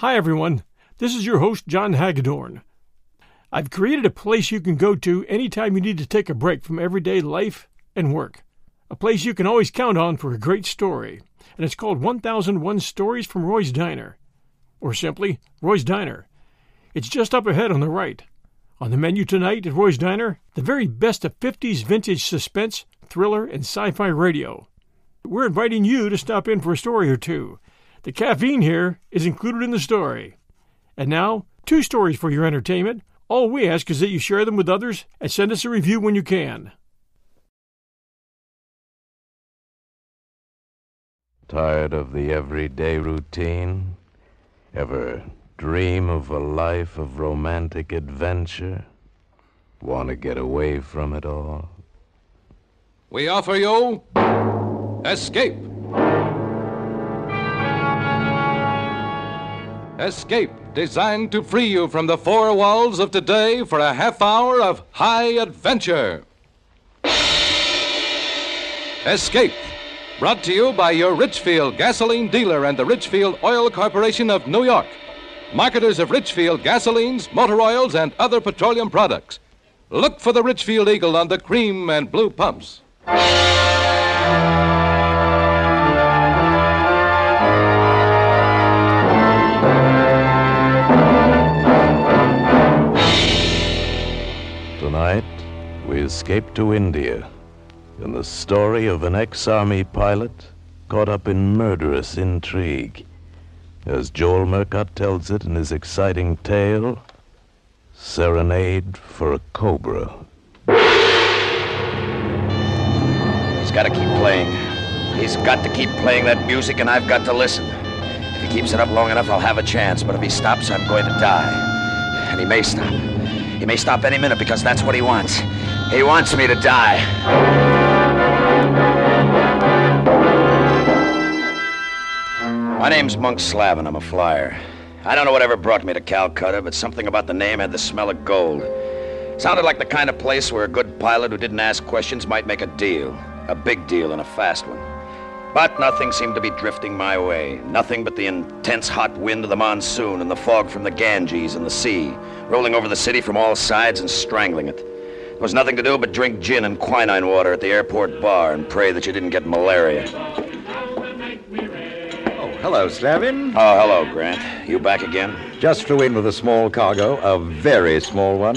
Hi, everyone. This is your host, John Hagedorn. I've created a place you can go to anytime you need to take a break from everyday life and work. A place you can always count on for a great story. And it's called 1001 Stories from Roy's Diner. Or simply, Roy's Diner. It's just up ahead on the right. On the menu tonight at Roy's Diner, the very best of 50s vintage suspense, thriller, and sci fi radio. We're inviting you to stop in for a story or two. The caffeine here is included in the story. And now, two stories for your entertainment. All we ask is that you share them with others and send us a review when you can. Tired of the everyday routine? Ever dream of a life of romantic adventure? Want to get away from it all? We offer you Escape. Escape, designed to free you from the four walls of today for a half hour of high adventure. Escape, brought to you by your Richfield gasoline dealer and the Richfield Oil Corporation of New York, marketers of Richfield gasolines, motor oils, and other petroleum products. Look for the Richfield Eagle on the cream and blue pumps. Escape to India and the story of an ex army pilot caught up in murderous intrigue. As Joel Murcott tells it in his exciting tale, Serenade for a Cobra. He's got to keep playing. He's got to keep playing that music, and I've got to listen. If he keeps it up long enough, I'll have a chance. But if he stops, I'm going to die. And he may stop. He may stop any minute because that's what he wants. He wants me to die. My name's Monk Slavin. I'm a flyer. I don't know whatever brought me to Calcutta, but something about the name had the smell of gold. Sounded like the kind of place where a good pilot who didn't ask questions might make a deal. A big deal and a fast one. But nothing seemed to be drifting my way. Nothing but the intense hot wind of the monsoon and the fog from the Ganges and the sea, rolling over the city from all sides and strangling it. There was nothing to do but drink gin and quinine water at the airport bar and pray that you didn't get malaria. Oh, hello, Slavin. Oh, hello, Grant. You back again? Just flew in with a small cargo, a very small one.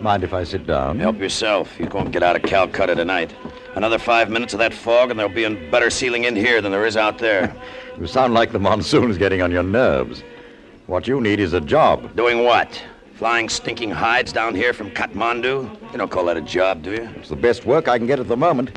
Mind if I sit down? Help yourself. You won't get out of Calcutta tonight. Another five minutes of that fog, and there'll be a better ceiling in here than there is out there. You sound like the monsoon's getting on your nerves. What you need is a job. Doing what? Flying stinking hides down here from Kathmandu? You don't call that a job, do you? It's the best work I can get at the moment.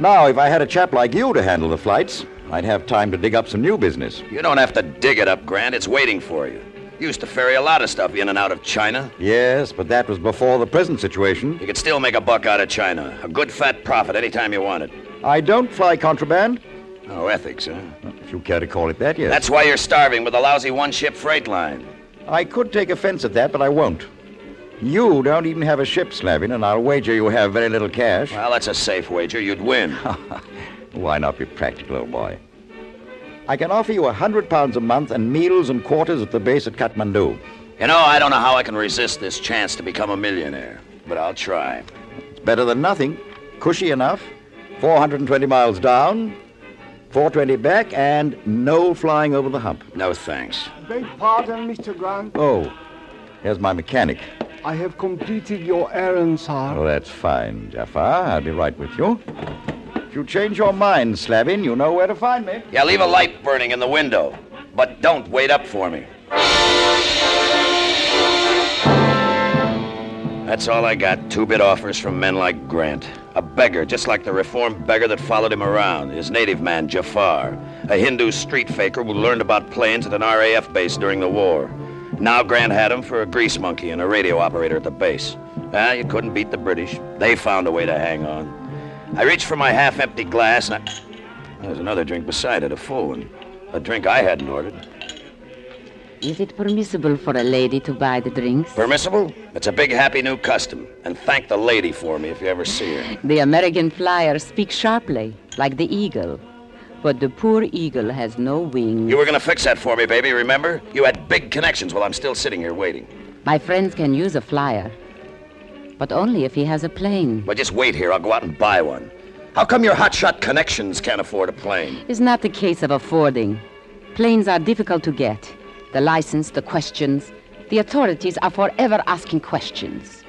Now, if I had a chap like you to handle the flights, I'd have time to dig up some new business. You don't have to dig it up, Grant. It's waiting for you. You used to ferry a lot of stuff in and out of China. Yes, but that was before the present situation. You could still make a buck out of China. A good fat profit anytime you wanted. I don't fly contraband, Oh, ethics, huh? if you care to call it that, yes. That's why you're starving with a lousy one ship freight line. I could take offense at that, but I won't. You don't even have a ship, Slavin, and I'll wager you have very little cash. Well, that's a safe wager. You'd win. Why not be practical, old boy? I can offer you a hundred pounds a month and meals and quarters at the base at Kathmandu. You know, I don't know how I can resist this chance to become a millionaire, but I'll try. It's better than nothing. Cushy enough. 420 miles down, 420 back, and no flying over the hump. No thanks. Beg pardon, Mr. Grant. Oh, here's my mechanic. I have completed your errand, sir. Oh, that's fine, Jafar. I'll be right with you. If you change your mind, Slavin, you know where to find me. Yeah, leave a light burning in the window, but don't wait up for me. That's all I got. Two-bit offers from men like Grant. A beggar, just like the reformed beggar that followed him around, his native man, Jafar. A Hindu street faker who learned about planes at an RAF base during the war. Now Grant had him for a grease monkey and a radio operator at the base. Ah, you couldn't beat the British. They found a way to hang on. I reached for my half-empty glass, and I... There's another drink beside it, a full one. A drink I hadn't ordered. Is it permissible for a lady to buy the drinks? Permissible? It's a big happy new custom. And thank the lady for me if you ever see her. The American flyer speaks sharply, like the eagle. But the poor eagle has no wings. You were gonna fix that for me, baby, remember? You had big connections while I'm still sitting here waiting. My friends can use a flyer. But only if he has a plane. But just wait here, I'll go out and buy one. How come your hotshot connections can't afford a plane? It's not the case of affording. Planes are difficult to get. The license, the questions. The authorities are forever asking questions.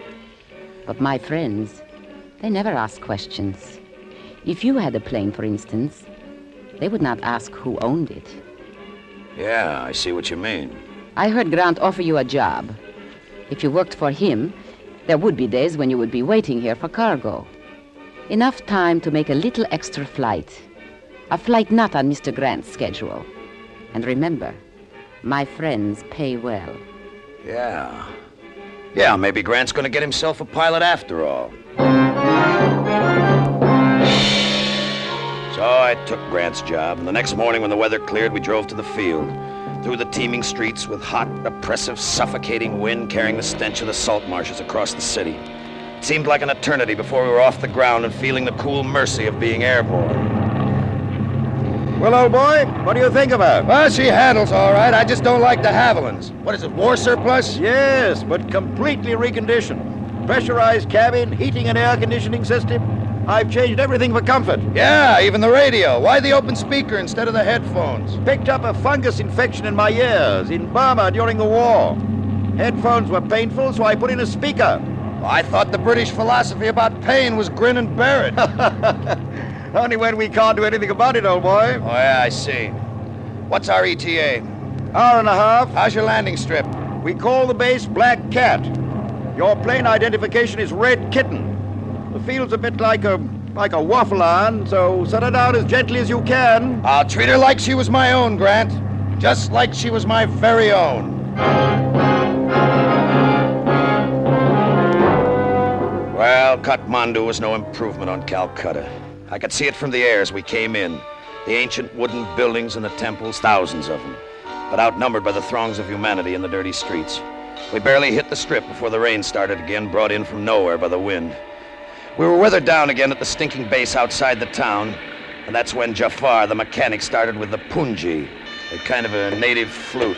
But my friends, they never ask questions. If you had a plane, for instance, they would not ask who owned it. Yeah, I see what you mean. I heard Grant offer you a job. If you worked for him, there would be days when you would be waiting here for cargo. Enough time to make a little extra flight. A flight not on Mr. Grant's schedule. And remember, my friends pay well. Yeah. Yeah, maybe Grant's gonna get himself a pilot after all. So I took Grant's job, and the next morning when the weather cleared, we drove to the field. Through the teeming streets with hot, oppressive, suffocating wind carrying the stench of the salt marshes across the city. It seemed like an eternity before we were off the ground and feeling the cool mercy of being airborne. Well, old boy, what do you think of her? Well, she handles all right. I just don't like the Havillands. What is it, war surplus? Yes, but completely reconditioned. Pressurized cabin, heating and air conditioning system. I've changed everything for comfort. Yeah, even the radio. Why the open speaker instead of the headphones? Picked up a fungus infection in my ears in Burma during the war. Headphones were painful, so I put in a speaker. I thought the British philosophy about pain was grin and bear it. Only when we can't do anything about it, old boy. Oh, yeah, I see. What's our ETA? Hour and a half. How's your landing strip? We call the base Black Cat. Your plane identification is Red Kitten. The field's a bit like a like a waffle iron, so set her down as gently as you can. I'll treat her like she was my own, Grant. Just like she was my very own. Well, Kathmandu was no improvement on Calcutta. I could see it from the air as we came in. The ancient wooden buildings and the temples, thousands of them, but outnumbered by the throngs of humanity in the dirty streets. We barely hit the strip before the rain started again, brought in from nowhere by the wind. We were weathered down again at the stinking base outside the town, and that's when Jafar, the mechanic, started with the pungi, a kind of a native flute.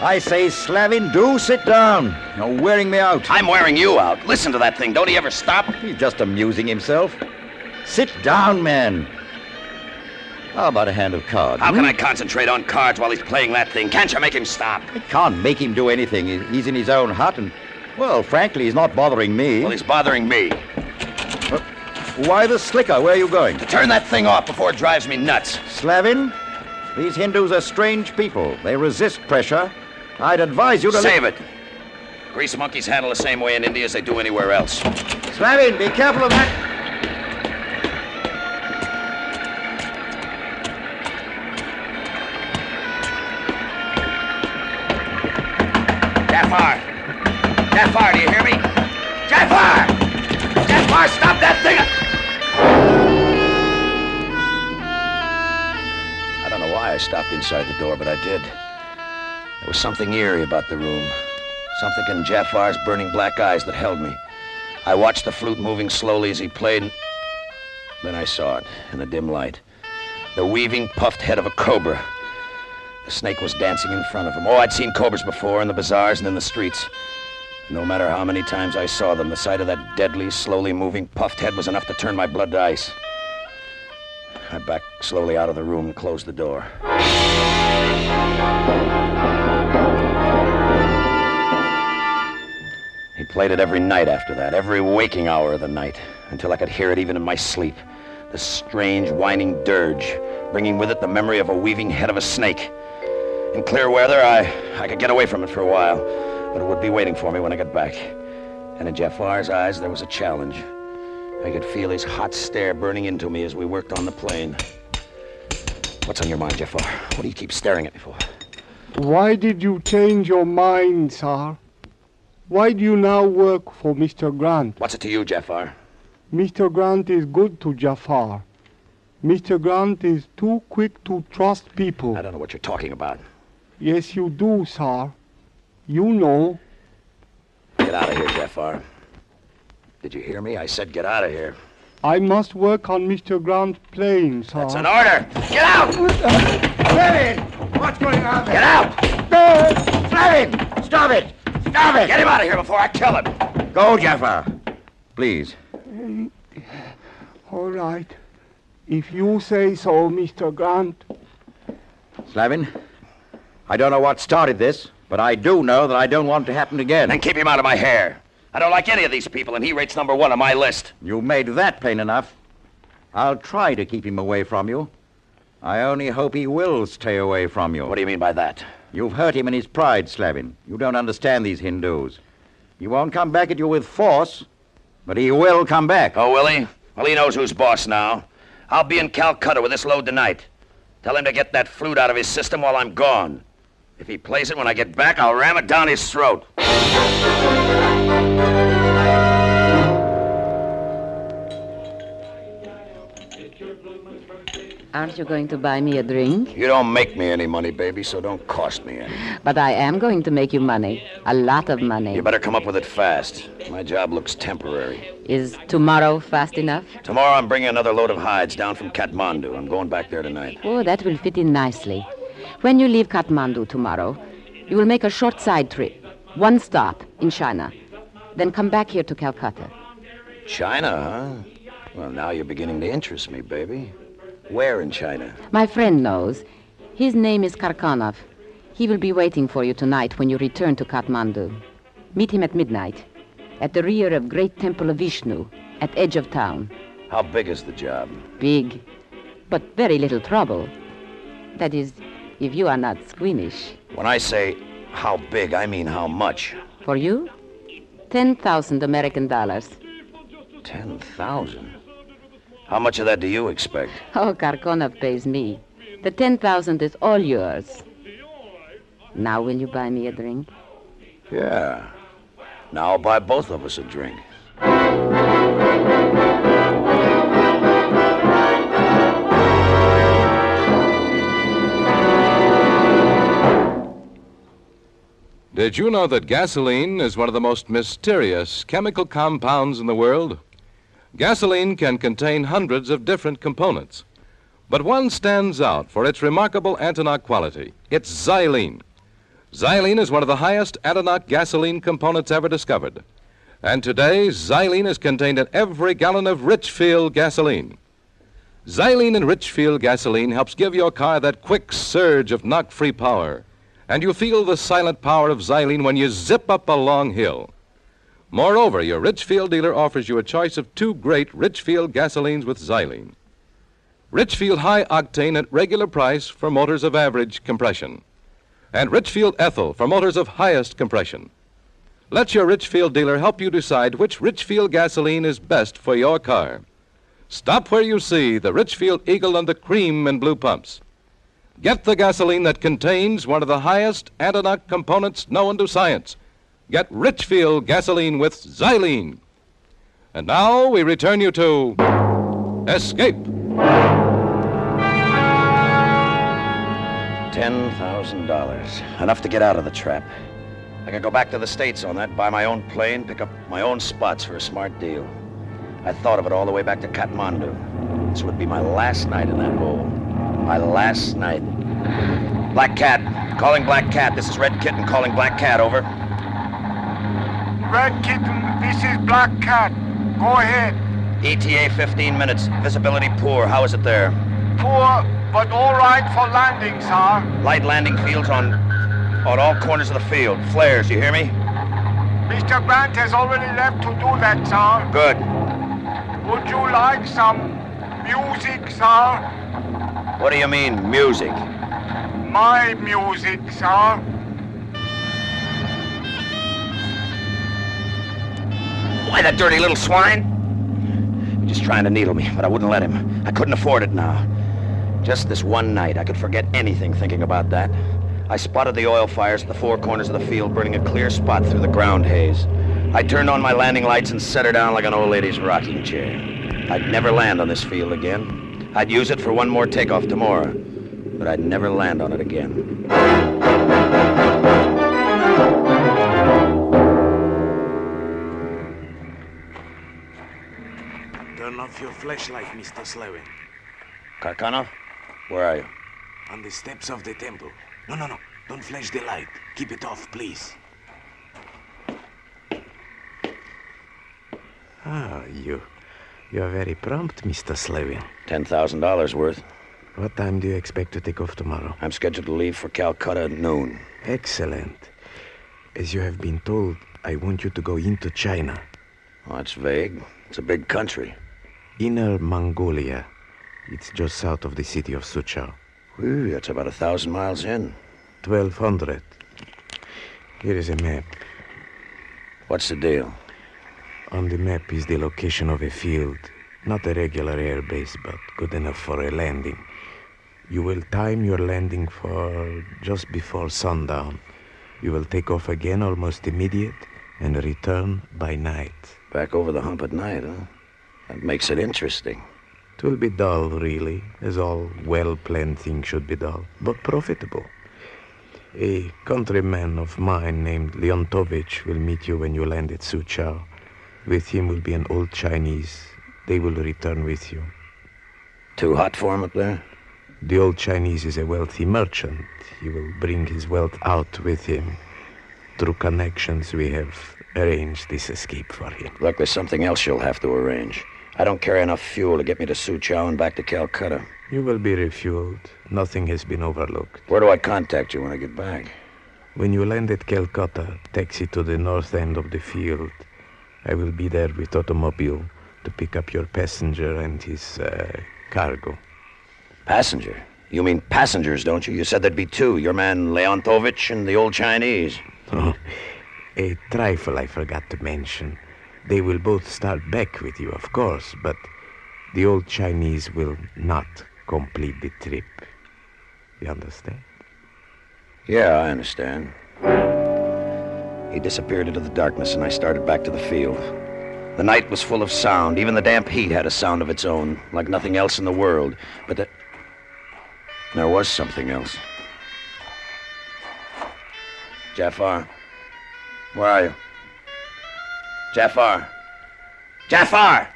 I say, Slavin, do sit down. You're wearing me out. I'm wearing you out. Listen to that thing. Don't he ever stop? He's just amusing himself. Sit down, man. How about a hand of cards? How hmm? can I concentrate on cards while he's playing that thing? Can't you make him stop? I can't make him do anything. He's in his own hut, and, well, frankly, he's not bothering me. Well, he's bothering me. Why the slicker? Where are you going? To Turn that thing off before it drives me nuts. Slavin, these Hindus are strange people. They resist pressure. I'd advise you to... Save it. Grease monkeys handle the same way in India as they do anywhere else. Slavin, be careful of that. Jafar! Jafar, do you hear me? Jafar! Jafar, stop that thing! I don't know why I stopped inside the door, but I did. There was something eerie about the room. Something in Jafar's burning black eyes that held me. I watched the flute moving slowly as he played, and then I saw it in the dim light. The weaving, puffed head of a cobra. The snake was dancing in front of him. Oh, I'd seen cobras before in the bazaars and in the streets. No matter how many times I saw them, the sight of that deadly, slowly moving, puffed head was enough to turn my blood to ice. I backed slowly out of the room and closed the door. Played it every night after that, every waking hour of the night, until I could hear it even in my sleep. The strange, whining dirge, bringing with it the memory of a weaving head of a snake. In clear weather, I, I could get away from it for a while, but it would be waiting for me when I got back. And in Jafar's eyes, there was a challenge. I could feel his hot stare burning into me as we worked on the plane. What's on your mind, Jafar? What do you keep staring at me for? Why did you change your mind, sir? Why do you now work for Mr. Grant? What's it to you, Jafar? Mr. Grant is good to Jafar. Mr. Grant is too quick to trust people. I don't know what you're talking about. Yes, you do, sir. You know. Get out of here, Jafar. Did you hear me? I said get out of here. I must work on Mr. Grant's plane, sir. It's an order. Get out! Uh, uh, Fleming! What's going on there? Get out! Fleming! Stop it! Stop it! Get him out of here before I kill him. Go, Jafar. Please. All right. If you say so, Mr. Grant. Slavin, I don't know what started this, but I do know that I don't want it to happen again. Then keep him out of my hair. I don't like any of these people, and he rates number one on my list. You made that plain enough. I'll try to keep him away from you. I only hope he will stay away from you. What do you mean by that? You've hurt him in his pride, Slavin. You don't understand these Hindus. He won't come back at you with force, but he will come back. Oh, will he? Well, he knows who's boss now. I'll be in Calcutta with this load tonight. Tell him to get that flute out of his system while I'm gone. If he plays it when I get back, I'll ram it down his throat. Aren't you going to buy me a drink? You don't make me any money, baby, so don't cost me any. But I am going to make you money. A lot of money. You better come up with it fast. My job looks temporary. Is tomorrow fast enough? Tomorrow I'm bringing another load of hides down from Kathmandu. I'm going back there tonight. Oh, that will fit in nicely. When you leave Kathmandu tomorrow, you will make a short side trip. One stop in China. Then come back here to Calcutta. China, huh? Well, now you're beginning to interest me, baby. Where in China? My friend knows. His name is Karkanov. He will be waiting for you tonight when you return to Kathmandu. Meet him at midnight, at the rear of Great Temple of Vishnu, at edge of town. How big is the job? Big, but very little trouble. That is, if you are not squeamish. When I say how big, I mean how much. For you? 10,000 American dollars. Ten thousand. How much of that do you expect? Oh, Karkonov pays me. The 10,000 is all yours. Now will you buy me a drink? Yeah. Now I'll buy both of us a drink. Did you know that gasoline is one of the most mysterious chemical compounds in the world? Gasoline can contain hundreds of different components, but one stands out for its remarkable antiknock quality. It's xylene. Xylene is one of the highest antiknock gasoline components ever discovered. And today, xylene is contained in every gallon of Richfield gasoline. Xylene in Richfield gasoline helps give your car that quick surge of knock free power. And you feel the silent power of xylene when you zip up a long hill. Moreover, your Richfield dealer offers you a choice of two great Richfield gasolines with xylene. Richfield High Octane at regular price for motors of average compression, and Richfield Ethyl for motors of highest compression. Let your Richfield dealer help you decide which Richfield gasoline is best for your car. Stop where you see the Richfield Eagle and the cream and blue pumps. Get the gasoline that contains one of the highest antiknock components known to science. Get Richfield gasoline with xylene. And now we return you to Escape. Ten thousand dollars. Enough to get out of the trap. I could go back to the States on that, buy my own plane, pick up my own spots for a smart deal. I thought of it all the way back to Kathmandu. This would be my last night in that hole. My last night. Black Cat. Calling Black Cat. This is Red Kitten calling Black Cat, over. Red Kitten, this is Black Cat. Go ahead. ETA 15 minutes. Visibility poor. How is it there? Poor, but all right for landing, sir. Light landing fields on on all corners of the field. Flares, you hear me? Mr. Grant has already left to do that, sir. Good. Would you like some music, sir? What do you mean, music? My music, sir. Why, that dirty little swine? He's just trying to needle me, but I wouldn't let him. I couldn't afford it now. Just this one night, I could forget anything thinking about that. I spotted the oil fires at the four corners of the field, burning a clear spot through the ground haze. I turned on my landing lights and set her down like an old lady's rocking chair. I'd never land on this field again. I'd use it for one more takeoff tomorrow, but I'd never land on it again. Turn off your flashlight, Mr. Slevin. Karkanov? Where are you? On the steps of the temple. No, no, no. Don't flash the light. Keep it off, please. Ah, you. You are very prompt, Mr. Slevin. $10,000 worth. What time do you expect to take off tomorrow? I'm scheduled to leave for Calcutta at noon. Excellent. As you have been told, I want you to go into China. Oh, that's vague. It's a big country. Inner Mongolia. It's just south of the city of Suchao. Whew, that's about a thousand miles in. 1200. Here is a map. What's the deal? On the map is the location of a field. Not a regular airbase, but good enough for a landing. You will time your landing for just before sundown. You will take off again almost immediate and return by night. Back over the hump at night, huh? That makes it interesting. It will be dull, really, as all well-planned things should be dull, but profitable. A countryman of mine named Leontovich will meet you when you land at Suchao. With him will be an old Chinese. They will return with you. Too hot for him up there? The old Chinese is a wealthy merchant. He will bring his wealth out with him. Through connections, we have arranged this escape for him. Look, there's something else you'll have to arrange. I don't carry enough fuel to get me to Suchao and back to Calcutta. You will be refueled. Nothing has been overlooked. Where do I contact you when I get back? When you land at Calcutta, taxi to the north end of the field. I will be there with automobile to pick up your passenger and his uh, cargo. Passenger? You mean passengers, don't you? You said there'd be two. Your man Leontovich and the old Chinese. Oh, a trifle I forgot to mention. They will both start back with you, of course, but the old Chinese will not complete the trip. You understand? Yeah, I understand. He disappeared into the darkness, and I started back to the field. The night was full of sound. Even the damp heat had a sound of its own, like nothing else in the world. But the... there was something else. Jafar, where are you? Jafar! Jafar!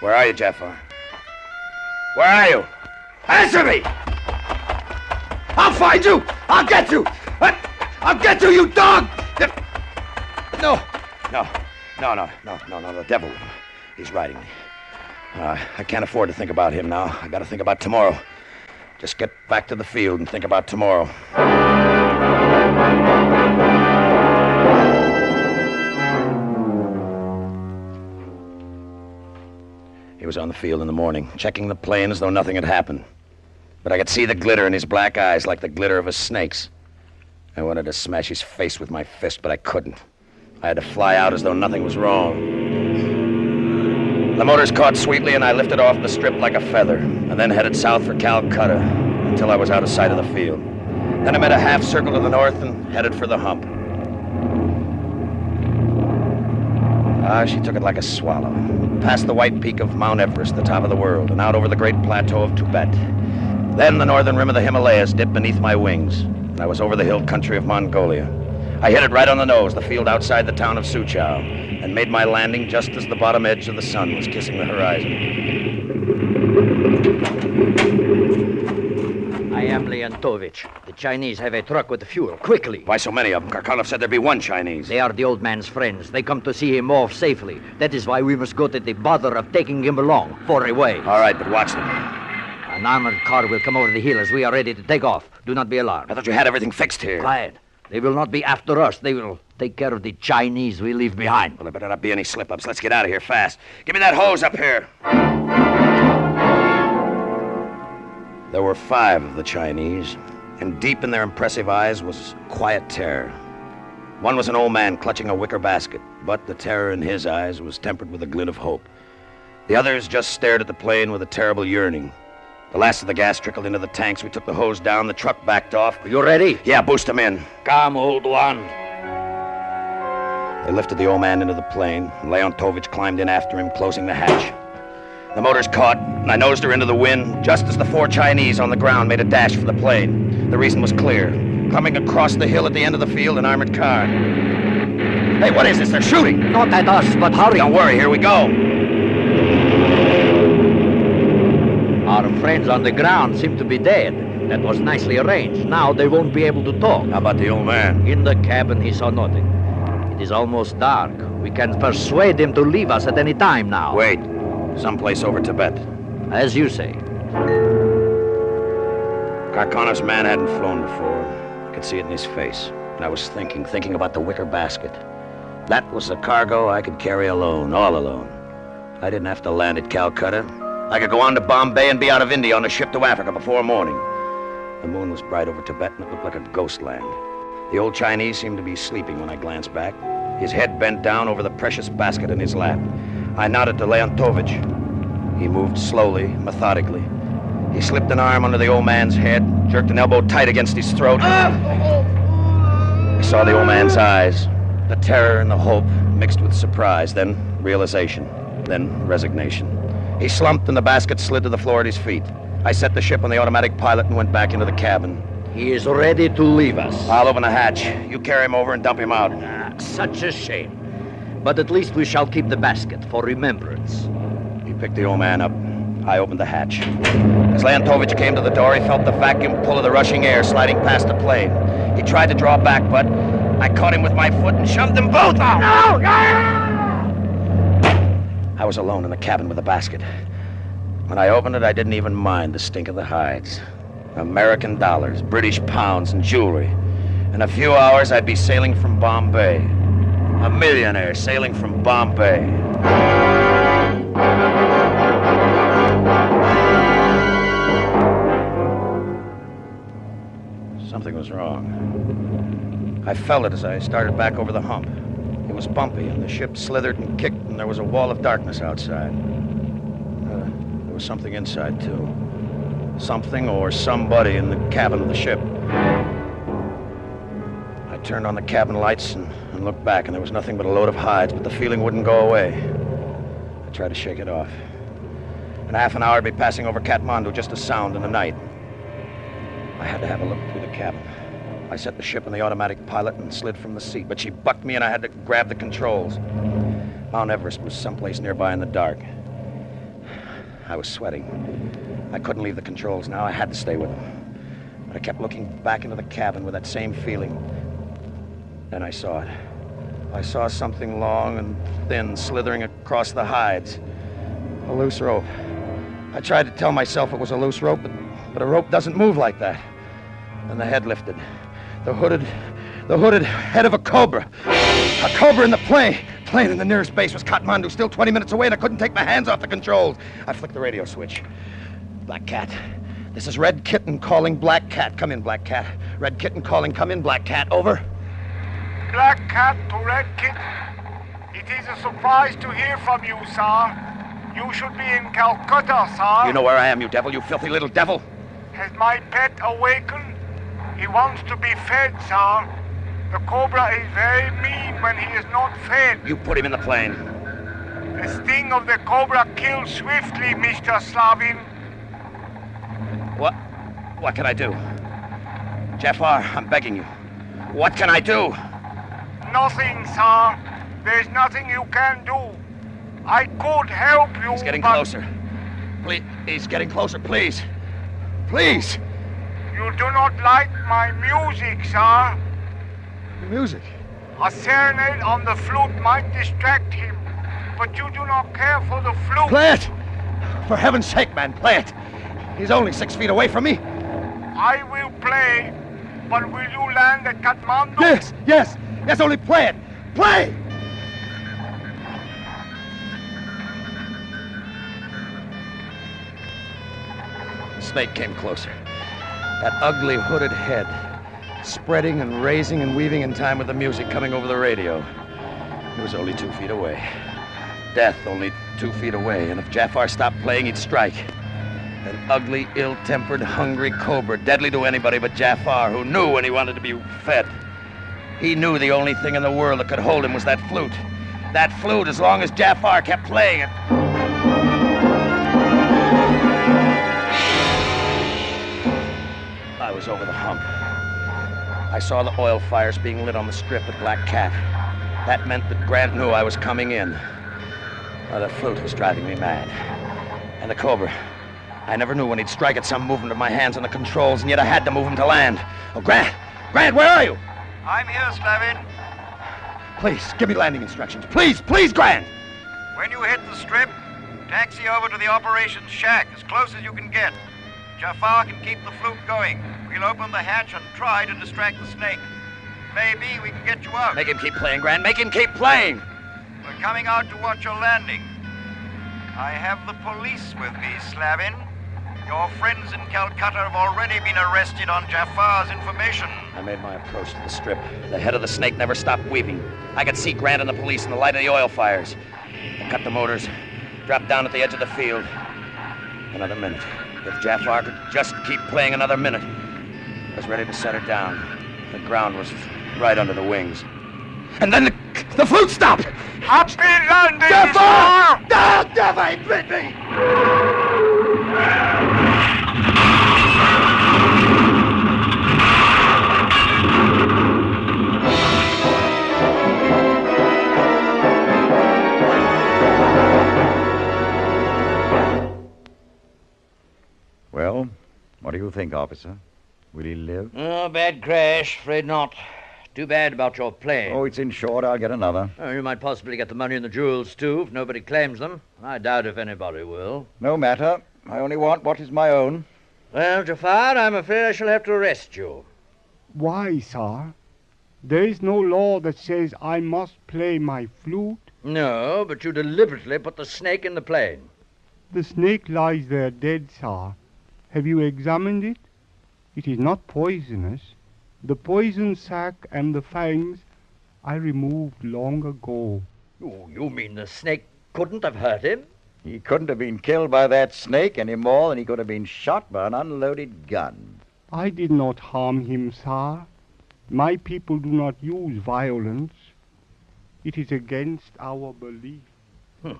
Where are you, Jafar? Where are you? Answer me! I'll find you! I'll get you! I'll get you, you dog! No, no, no, no, no, no, no, the devil. He's riding me. Uh, I can't afford to think about him now. I gotta think about tomorrow. Just get back to the field and think about tomorrow. He was on the field in the morning, checking the plane as though nothing had happened. But I could see the glitter in his black eyes like the glitter of a snake's. I wanted to smash his face with my fist, but I couldn't. I had to fly out as though nothing was wrong. The motors caught sweetly, and I lifted off the strip like a feather, and then headed south for Calcutta until I was out of sight of the field. Then I made a half circle to the north and headed for the hump. Ah, she took it like a swallow. Past the white peak of Mount Everest, the top of the world, and out over the great plateau of Tibet. Then the northern rim of the Himalayas dipped beneath my wings, and I was over the hill country of Mongolia. I hit it right on the nose, the field outside the town of Suchao, and made my landing just as the bottom edge of the sun was kissing the horizon. I am Leontovich. The Chinese have a truck with fuel. Quickly. Why so many of them? Karkanov said there'd be one Chinese. They are the old man's friends. They come to see him off safely. That is why we must go to the bother of taking him along for a way. All right, but watch them. An armored car will come over the hill as we are ready to take off. Do not be alarmed. I thought you had everything fixed here. Quiet. They will not be after us. They will take care of the Chinese we leave behind. Well, there better not be any slip ups. Let's get out of here fast. Give me that hose up here. There were five of the Chinese, and deep in their impressive eyes was quiet terror. One was an old man clutching a wicker basket, but the terror in his eyes was tempered with a glint of hope. The others just stared at the plane with a terrible yearning. The last of the gas trickled into the tanks. We took the hose down. The truck backed off. Are you ready? Yeah, boost them in. Come, old one. They lifted the old man into the plane. and Leontovich climbed in after him, closing the hatch. The motor's caught, and I nosed her into the wind just as the four Chinese on the ground made a dash for the plane. The reason was clear. Coming across the hill at the end of the field, an armored car. Hey, what is this? They're shooting! Not at us, but hurry! Don't worry, here we go. Our friends on the ground seem to be dead. That was nicely arranged. Now they won't be able to talk. How about the old man? In the cabin, he saw nothing. It is almost dark. We can persuade him to leave us at any time now. Wait. Someplace over Tibet. As you say. Karkonov's man hadn't flown before. I could see it in his face. And I was thinking, thinking about the wicker basket. That was the cargo I could carry alone, all alone. I didn't have to land at Calcutta. I could go on to Bombay and be out of India on a ship to Africa before morning. The moon was bright over Tibet and it looked like a ghost land. The old Chinese seemed to be sleeping when I glanced back, his head bent down over the precious basket in his lap. I nodded to Leontovich. He moved slowly, methodically. He slipped an arm under the old man's head, jerked an elbow tight against his throat. I saw the old man's eyes, the terror and the hope mixed with surprise, then realization, then resignation. He slumped and the basket slid to the floor at his feet. I set the ship on the automatic pilot and went back into the cabin. He is ready to leave us. I'll open the hatch. You carry him over and dump him out. Ah, such a shame. But at least we shall keep the basket for remembrance. He picked the old man up. I opened the hatch. As Leontovich came to the door, he felt the vacuum pull of the rushing air sliding past the plane. He tried to draw back, but I caught him with my foot and shoved them both out. No! I was alone in the cabin with the basket. When I opened it, I didn't even mind the stink of the hides. American dollars, British pounds, and jewelry. In a few hours, I'd be sailing from Bombay. A millionaire sailing from Bombay. Something was wrong. I felt it as I started back over the hump. Was bumpy, and the ship slithered and kicked, and there was a wall of darkness outside. Uh, there was something inside, too. Something or somebody in the cabin of the ship. I turned on the cabin lights and, and looked back, and there was nothing but a load of hides, but the feeling wouldn't go away. I tried to shake it off. In half an hour, I'd be passing over Kathmandu, just a sound in the night. I had to have a look through the cabin. I set the ship on the automatic pilot and slid from the seat, but she bucked me and I had to grab the controls. Mount Everest was someplace nearby in the dark. I was sweating. I couldn't leave the controls now. I had to stay with them. But I kept looking back into the cabin with that same feeling. Then I saw it. I saw something long and thin slithering across the hides. A loose rope. I tried to tell myself it was a loose rope, but, but a rope doesn't move like that. Then the head lifted. The hooded, the hooded head of a cobra. A cobra in the plane. Plane in the nearest base was Kathmandu, still 20 minutes away, and I couldn't take my hands off the controls. I flicked the radio switch. Black Cat. This is Red Kitten calling Black Cat. Come in, Black Cat. Red Kitten calling. Come in, Black Cat. Over. Black Cat to Red Kitten. It is a surprise to hear from you, sir. You should be in Calcutta, sir. You know where I am, you devil, you filthy little devil. Has my pet awakened? He wants to be fed, sir. The cobra is very mean when he is not fed. You put him in the plane. The sting of the cobra kills swiftly, Mr. Slavin. What? What can I do? Jafar, I'm begging you. What can I do? Nothing, sir. There's nothing you can do. I could help you. He's getting but closer. Please, he's getting closer, please. Please. You do not like my music, sir. Music. A serenade on the flute might distract him, but you do not care for the flute. Play it! For heaven's sake, man, play it! He's only six feet away from me. I will play, but will you land at Kathmandu? Yes, yes, yes, only play it! Play! The snake came closer. That ugly hooded head, spreading and raising and weaving in time with the music coming over the radio. It was only two feet away. Death only two feet away, and if Jafar stopped playing, he'd strike. An ugly, ill-tempered, hungry cobra, deadly to anybody but Jafar, who knew when he wanted to be fed. He knew the only thing in the world that could hold him was that flute. That flute, as long as Jafar kept playing it. Was over the hump. I saw the oil fires being lit on the strip at Black Cat. That meant that Grant knew I was coming in. Oh, the flute was driving me mad. And the Cobra. I never knew when he'd strike at some movement of my hands on the controls, and yet I had to move him to land. Oh, Grant! Grant, where are you? I'm here, Slavin. Please, give me landing instructions. Please, please, Grant! When you hit the strip, taxi over to the operations shack as close as you can get. Jafar can keep the flute going. We'll open the hatch and try to distract the snake. Maybe we can get you out. Make him keep playing, Grant. Make him keep playing. We're coming out to watch your landing. I have the police with me, Slavin. Your friends in Calcutta have already been arrested on Jafar's information. I made my approach to the strip. The head of the snake never stopped weaving. I could see Grant and the police in the light of the oil fires. I cut the motors, dropped down at the edge of the field. Another minute. If Jafar could just keep playing another minute. I was ready to set her down. The ground was right under the wings. And then the, the flute stopped! Happy landing, Jafar! sir! Ah, Jafar, he bit me! Well, what do you think, officer? Will he live? Oh, bad crash. Afraid not. Too bad about your plane. Oh, it's insured. I'll get another. Oh, you might possibly get the money and the jewels, too, if nobody claims them. I doubt if anybody will. No matter. I only want what is my own. Well, Jafar, I'm afraid I shall have to arrest you. Why, sir? There is no law that says I must play my flute. No, but you deliberately put the snake in the plane. The snake lies there dead, sir. Have you examined it? It is not poisonous. The poison sac and the fangs I removed long ago. Oh, you mean the snake couldn't have hurt him? He couldn't have been killed by that snake any more than he could have been shot by an unloaded gun. I did not harm him, sir. My people do not use violence. It is against our belief. Hmm.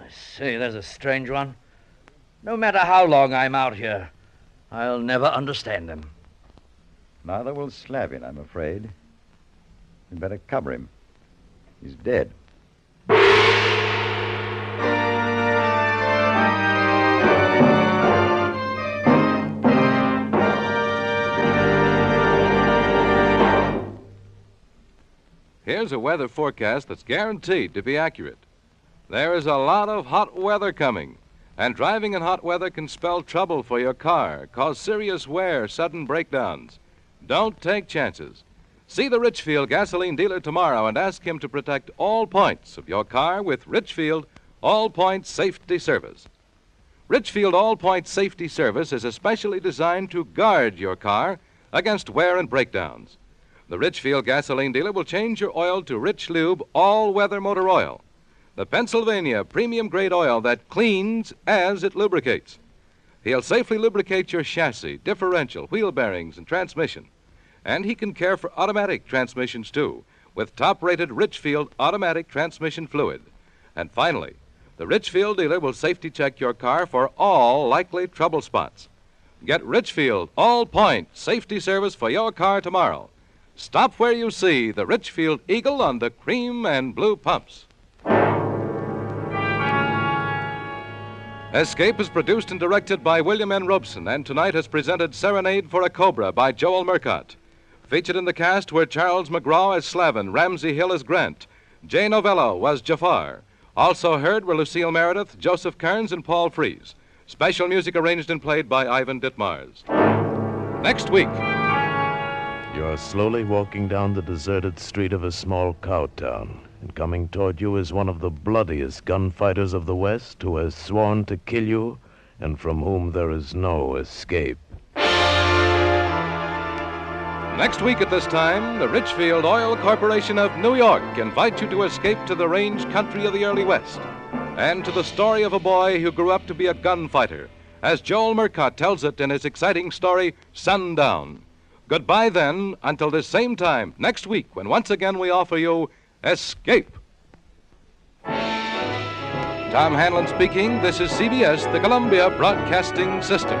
I see, there's a strange one. No matter how long I'm out here, I'll never understand him. Neither will Slavin, I'm afraid. We'd better cover him. He's dead. Here's a weather forecast that's guaranteed to be accurate. There is a lot of hot weather coming, and driving in hot weather can spell trouble for your car, cause serious wear, sudden breakdowns. Don't take chances. See the Richfield gasoline dealer tomorrow and ask him to protect all points of your car with Richfield All Point Safety Service. Richfield All Point Safety Service is especially designed to guard your car against wear and breakdowns. The Richfield gasoline dealer will change your oil to Richlube all weather motor oil, the Pennsylvania premium grade oil that cleans as it lubricates. He'll safely lubricate your chassis, differential, wheel bearings, and transmission. And he can care for automatic transmissions too, with top rated Richfield automatic transmission fluid. And finally, the Richfield dealer will safety check your car for all likely trouble spots. Get Richfield All Point Safety Service for your car tomorrow. Stop where you see the Richfield Eagle on the cream and blue pumps. Escape is produced and directed by William N. Robson, and tonight has presented Serenade for a Cobra by Joel Murcott. Featured in the cast were Charles McGraw as Slavin, Ramsey Hill as Grant, Jay Novello was Jafar. Also heard were Lucille Meredith, Joseph Kearns, and Paul Frees. Special music arranged and played by Ivan Ditmars. Next week. You're slowly walking down the deserted street of a small cow town, and coming toward you is one of the bloodiest gunfighters of the West who has sworn to kill you and from whom there is no escape. Next week at this time, the Richfield Oil Corporation of New York invites you to escape to the range country of the early West and to the story of a boy who grew up to be a gunfighter, as Joel Murcott tells it in his exciting story, Sundown. Goodbye then, until this same time next week, when once again we offer you Escape. Tom Hanlon speaking. This is CBS, the Columbia Broadcasting System.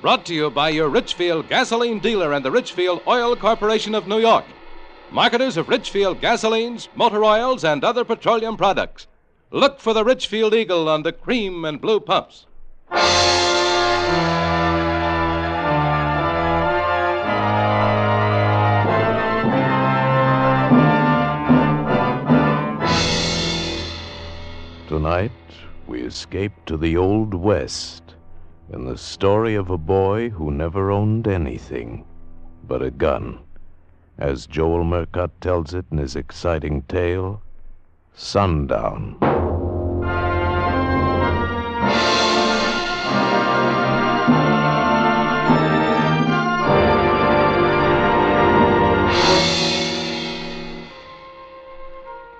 brought to you by your Richfield gasoline dealer and the Richfield Oil Corporation of New York, marketers of Richfield gasolines, motor oils, and other petroleum products. Look for the Richfield Eagle on the cream and blue pumps. Tonight, we escape to the Old West in the story of a boy who never owned anything but a gun. As Joel Murcott tells it in his exciting tale, Sundown.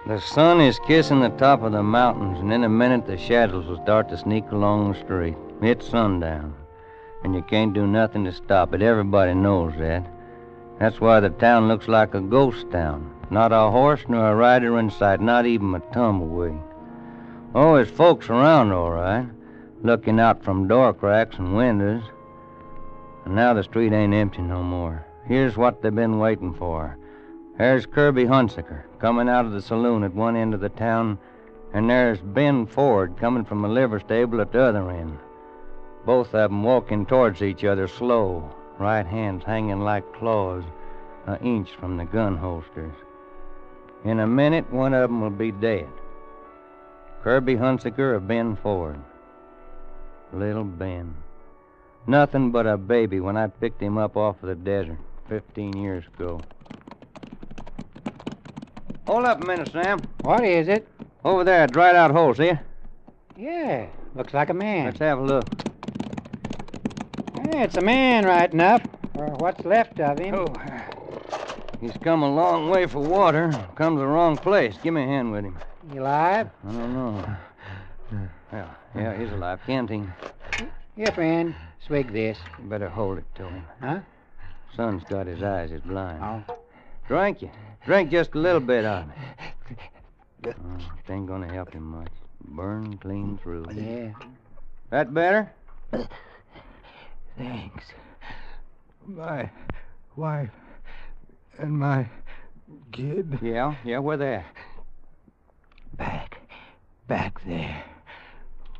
The sun is kissing the top of the mountains, and in a minute the shadows will start to sneak along the street. It's sundown, and you can't do nothing to stop it. Everybody knows that. That's why the town looks like a ghost town. Not a horse nor a rider in sight, not even a tumbleweed. Oh, there's folks around, all right, looking out from door cracks and windows. And now the street ain't empty no more. Here's what they've been waiting for. There's Kirby Hunsaker coming out of the saloon at one end of the town, and there's Ben Ford coming from the liver stable at the other end. Both of 'em walking towards each other slow, right hands hanging like claws, an inch from the gun holsters. In a minute, one of 'em will be dead. Kirby Hunsaker or Ben Ford. Little Ben. Nothing but a baby when I picked him up off of the desert 15 years ago. Hold up a minute, Sam. What is it? Over there, a dried out hole, see? Yeah, looks like a man. Let's have a look. Yeah, it's a man right enough, uh, or what's left of him. Oh. Uh, he's come a long way for water. Come to the wrong place. Give me a hand with him. You alive? I don't know. Yeah, yeah, he's alive. Canteen. Here, friend. Swig this. You better hold it to him. Huh? Son's got his eyes. He's blind. Oh. Drink you. Drink just a little bit of it. Oh, it ain't gonna help him much. Burn clean through. Yeah. That better? Thanks. My wife and my kid. Yeah, yeah, we're there. Back, back there,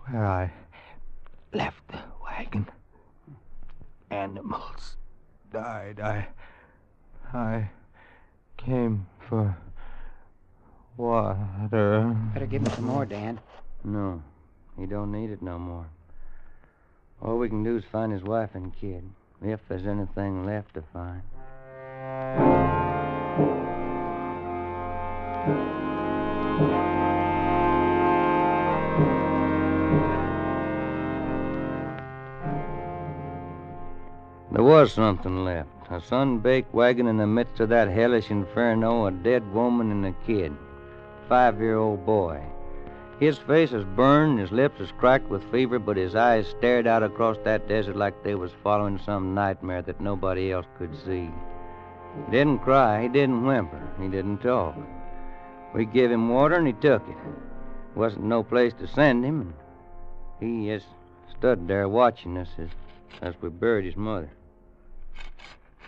where I left the wagon. Animals died. I, I came for water. Better give him some more, Dan. No, he don't need it no more. All we can do is find his wife and kid, if there's anything left to find. There was something left. A sun-baked wagon in the midst of that hellish inferno, a dead woman and a kid. Five-year-old boy. His face is burned, his lips is cracked with fever, but his eyes stared out across that desert like they was following some nightmare that nobody else could see. He didn't cry, he didn't whimper, he didn't talk. We give him water and he took it. Wasn't no place to send him, and he just stood there watching us as, as we buried his mother.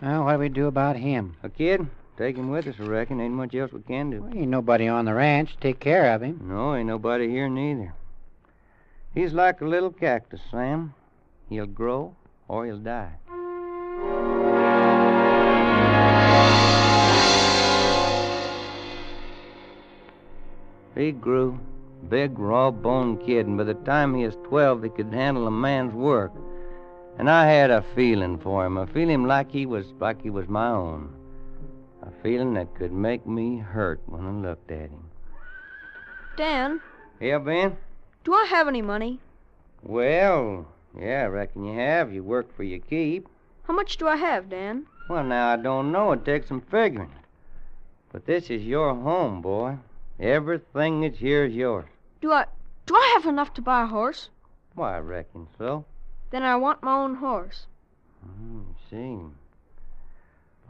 Now, what do we do about him? A kid? Take him with us, I reckon. Ain't much else we can do. Well, ain't nobody on the ranch to take care of him. No, ain't nobody here neither. He's like a little cactus, Sam. He'll grow or he'll die. He grew. Big, raw boned kid, and by the time he was 12, he could handle a man's work. And I had a feeling for him, a feeling like he was like he was my own. A feeling that could make me hurt when I looked at him. Dan, Yeah, Ben? do I have any money? Well, yeah, I reckon you have. You work for your keep. How much do I have, Dan? Well, now, I don't know. It takes some figuring. But this is your home, boy. Everything that's here is yours. Do I do I have enough to buy a horse? Why, I reckon so. Then I want my own horse. Hmm, see.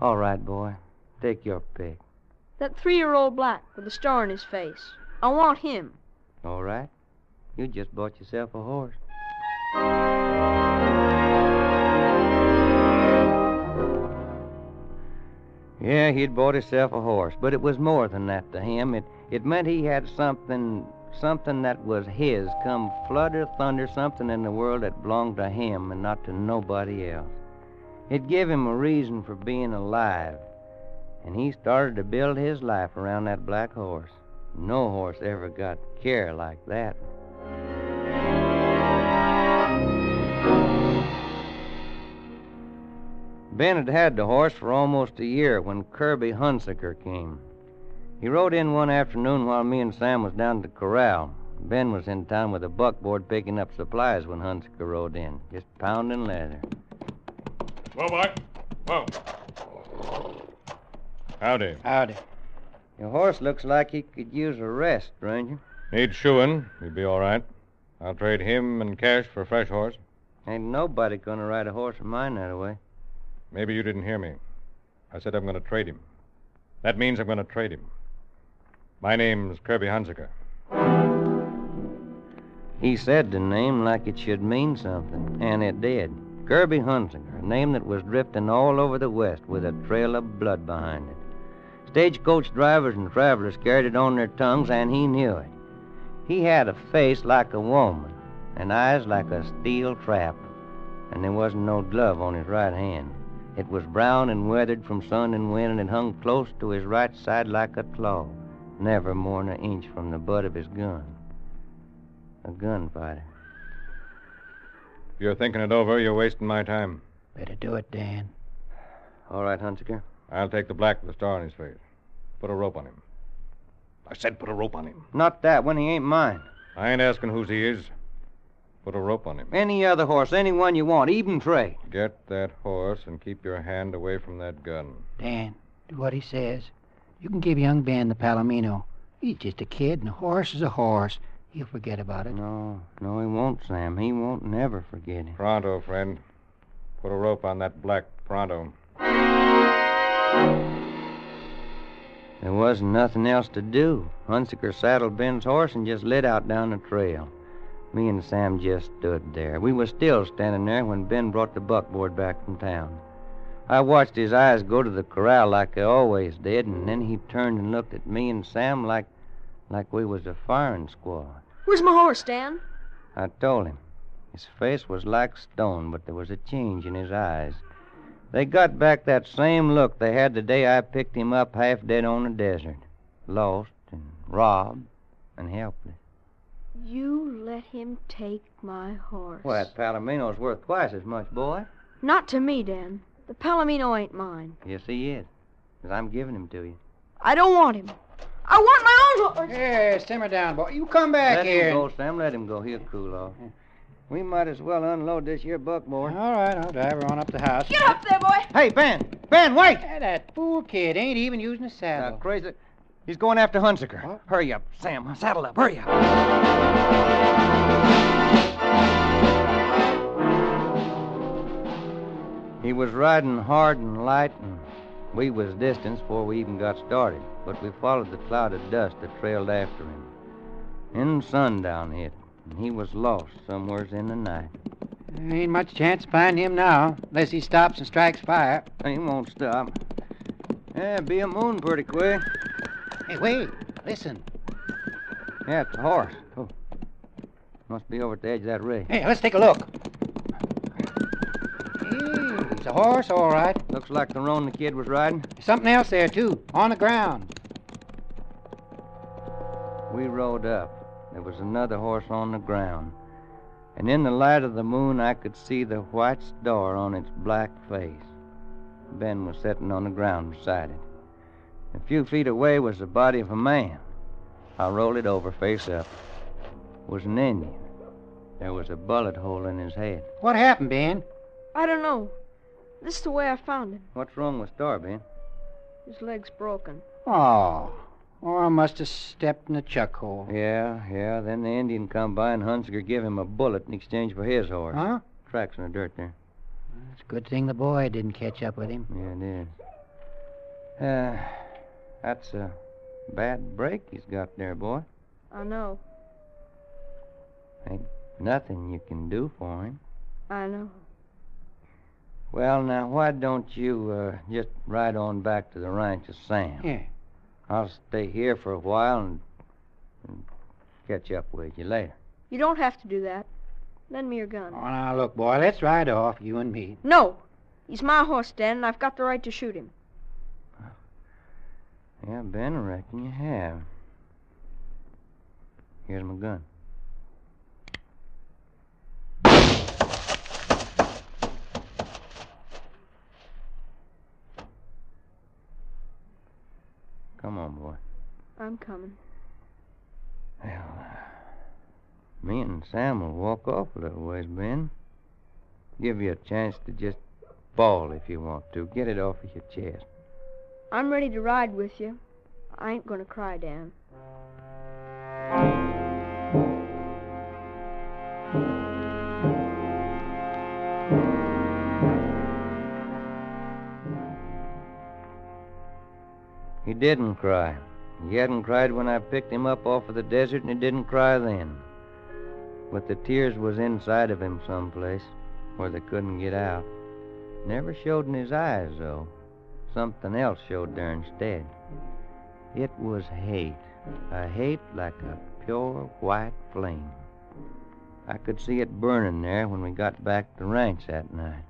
All right, boy. Take your pick. That three-year-old black with a star on his face. I want him. All right? You just bought yourself a horse. Yeah, he'd bought himself a horse, but it was more than that to him. It it meant he had something something that was his, come flood or thunder, something in the world that belonged to him and not to nobody else. It gave him a reason for being alive, and he started to build his life around that black horse. No horse ever got care like that. Ben had had the horse for almost a year when Kirby Hunsaker came. He rode in one afternoon while me and Sam was down at the corral. Ben was in town with a buckboard picking up supplies when Hunsaker rode in, just pounding leather. Well, boy. Whoa. Howdy. Howdy. Your horse looks like he could use a rest, Ranger. Need shoeing. He'd be all right. I'll trade him and cash for a fresh horse. Ain't nobody gonna ride a horse of mine that way. Maybe you didn't hear me. I said I'm going to trade him. That means I'm going to trade him. My name's Kirby Hunsaker. He said the name like it should mean something, and it did. Kirby Hunsaker, a name that was drifting all over the West with a trail of blood behind it. Stagecoach drivers and travelers carried it on their tongues, and he knew it. He had a face like a woman, and eyes like a steel trap, and there wasn't no glove on his right hand. It was brown and weathered from sun and wind, and it hung close to his right side like a claw, never more'n an inch from the butt of his gun. A gunfighter. If you're thinking it over, you're wasting my time. Better do it, Dan. All right, Hunsaker. I'll take the black with the star on his face. Put a rope on him. I said put a rope on him. Not that one. He ain't mine. I ain't asking whose he is. Put a rope on him. Any other horse, any one you want, even trade. Get that horse and keep your hand away from that gun. Dan, do what he says. You can give young Ben the Palomino. He's just a kid, and a horse is a horse. He'll forget about it. No, no, he won't, Sam. He won't never forget it. Pronto, friend. Put a rope on that black pronto. There wasn't nothing else to do. Hunsaker saddled Ben's horse and just lit out down the trail. Me and Sam just stood there. We was still standing there when Ben brought the buckboard back from town. I watched his eyes go to the corral like they always did, and then he turned and looked at me and Sam like like we was a firing squad. Where's my horse, Dan? I told him. His face was like stone, but there was a change in his eyes. They got back that same look they had the day I picked him up half dead on the desert. Lost and robbed and helpless. You let him take my horse. Well, that Palomino's worth twice as much, boy. Not to me, Dan. The Palomino ain't mine. Yes, he is. 'Cause I'm giving him to you. I don't want him. I want my own horse. Here, simmer down, boy. You come back Let here. him go, Sam. Let him go. He'll cool off. We might as well unload this here buckboard. All right, I'll drive her on up the house. Get up there, boy. Hey, Ben! Ben, wait! Hey, that fool kid ain't even using a Now, saddle. crazy. He's going after Hunsaker. Hurry up, Sam. Saddle up. Hurry up. He was riding hard and light, and we was distance before we even got started. But we followed the cloud of dust that trailed after him. Then sundown hit, and he was lost somewheres in the night. There ain't much chance of finding him now, unless he stops and strikes fire. He won't stop. Yeah, be a moon pretty quick. Hey, wait. Listen. Yeah, it's a horse. Oh. Must be over at the edge of that ridge. Hey, let's take a look. Hey, it's a horse, all right. Looks like the roan the kid was riding. There's something else there, too, on the ground. We rode up. There was another horse on the ground. And in the light of the moon, I could see the white star on its black face. Ben was sitting on the ground beside it. A few feet away was the body of a man. I rolled it over face up. It was an Indian. There was a bullet hole in his head. What happened, Ben? I don't know. This is the way I found him. What's wrong with Star, Ben? His leg's broken. Oh. Or I must have stepped in a chuck hole. Yeah, yeah. Then the Indian come by and Hunsaker give him a bullet in exchange for his horse. Huh? Tracks in the dirt there. It's a good thing the boy didn't catch up with him. Yeah, it is. Uh, that's a bad break he's got there, boy. I know. Ain't nothing you can do for him. I know. Well, now, why don't you uh, just ride on back to the ranch of Sam? Yeah. I'll stay here for a while and, and catch up with you later. You don't have to do that. Lend me your gun. Oh, now, look, boy, let's ride off, you and me. No. He's my horse, Dan, and I've got the right to shoot him. Yeah, Ben, I reckon you have. Here's my gun. Come on, boy. I'm coming. Well, uh, me and Sam will walk off a little ways, Ben. Give you a chance to just bawl if you want to. Get it off of your chest. I'm ready to ride with you. I ain't gonna cry, Dan. He didn't cry. He hadn't cried when I picked him up off of the desert, and he didn't cry then. But the tears was inside of him someplace, where they couldn't get out. Never showed in his eyes, though. Something else showed there instead. It was hate. A hate like a pure white flame. I could see it burning there when we got back to the ranch that night.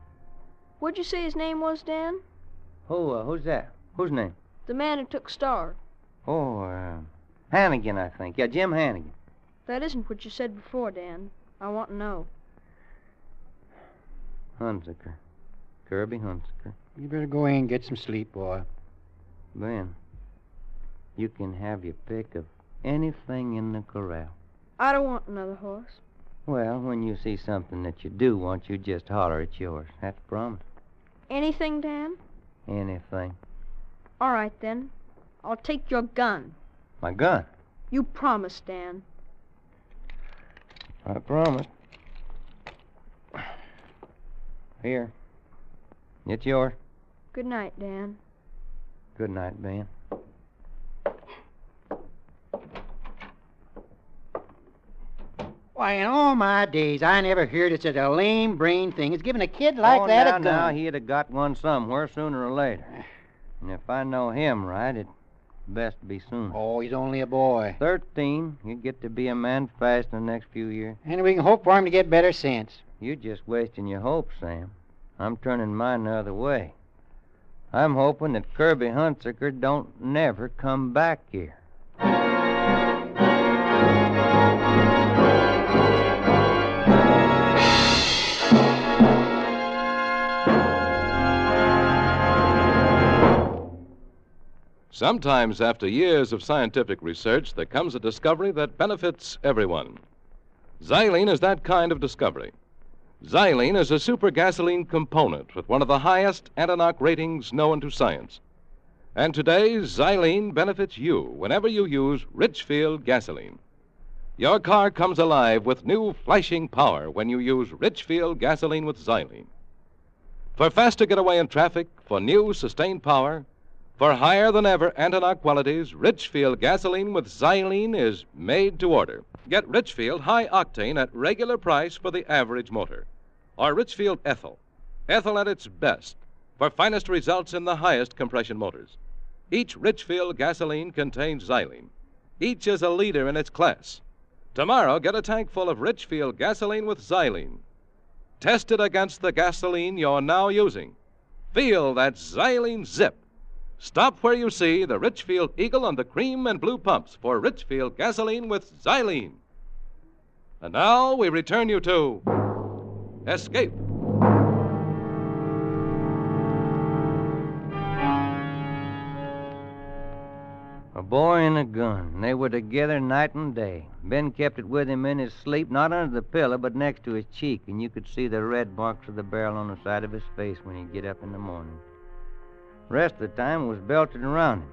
What'd you say his name was, Dan? Who, uh, who's that? Whose name? The man who took Star. Oh, uh, Hannigan, I think. Yeah, Jim Hannigan. That isn't what you said before, Dan. I want to know. Hunsaker. Kirby Hunsaker. You better go in and get some sleep, boy. Ben, you can have your pick of anything in the corral. I don't want another horse. Well, when you see something that you do want, you just holler it's yours. That's a promise. Anything, Dan? Anything. All right, then. I'll take your gun. My gun? You promised, Dan. I promised. Here. It's yours. Good night, Dan. Good night, Ben. Why, in all my days, I never heard of such a lame brain thing as giving a kid like oh, that now, a gun. Now, he'd have got one somewhere sooner or later. And if I know him right, it's best be soon. Oh, he's only a boy. Thirteen. He'll get to be a man fast in the next few years. And we can hope for him to get better sense. You're just wasting your hopes, Sam. I'm turning mine the other way. I'm hoping that Kirby Hunsaker don't never come back here. Sometimes, after years of scientific research, there comes a discovery that benefits everyone. Xylene is that kind of discovery. Xylene is a super gasoline component with one of the highest anti-knock ratings known to science. And today, Xylene benefits you whenever you use Richfield gasoline. Your car comes alive with new flashing power when you use Richfield gasoline with Xylene. For faster getaway in traffic, for new sustained power, for higher than ever anti-knock qualities, Richfield gasoline with xylene is made to order. Get Richfield high octane at regular price for the average motor. Or Richfield ethyl. Ethyl at its best for finest results in the highest compression motors. Each Richfield gasoline contains xylene. Each is a leader in its class. Tomorrow, get a tank full of Richfield gasoline with xylene. Test it against the gasoline you're now using. Feel that xylene zip Stop where you see the Richfield Eagle on the cream and blue pumps for Richfield gasoline with xylene. And now we return you to Escape. A boy and a gun. They were together night and day. Ben kept it with him in his sleep, not under the pillow, but next to his cheek, and you could see the red marks of the barrel on the side of his face when he'd get up in the morning. Rest of the time was belted around him.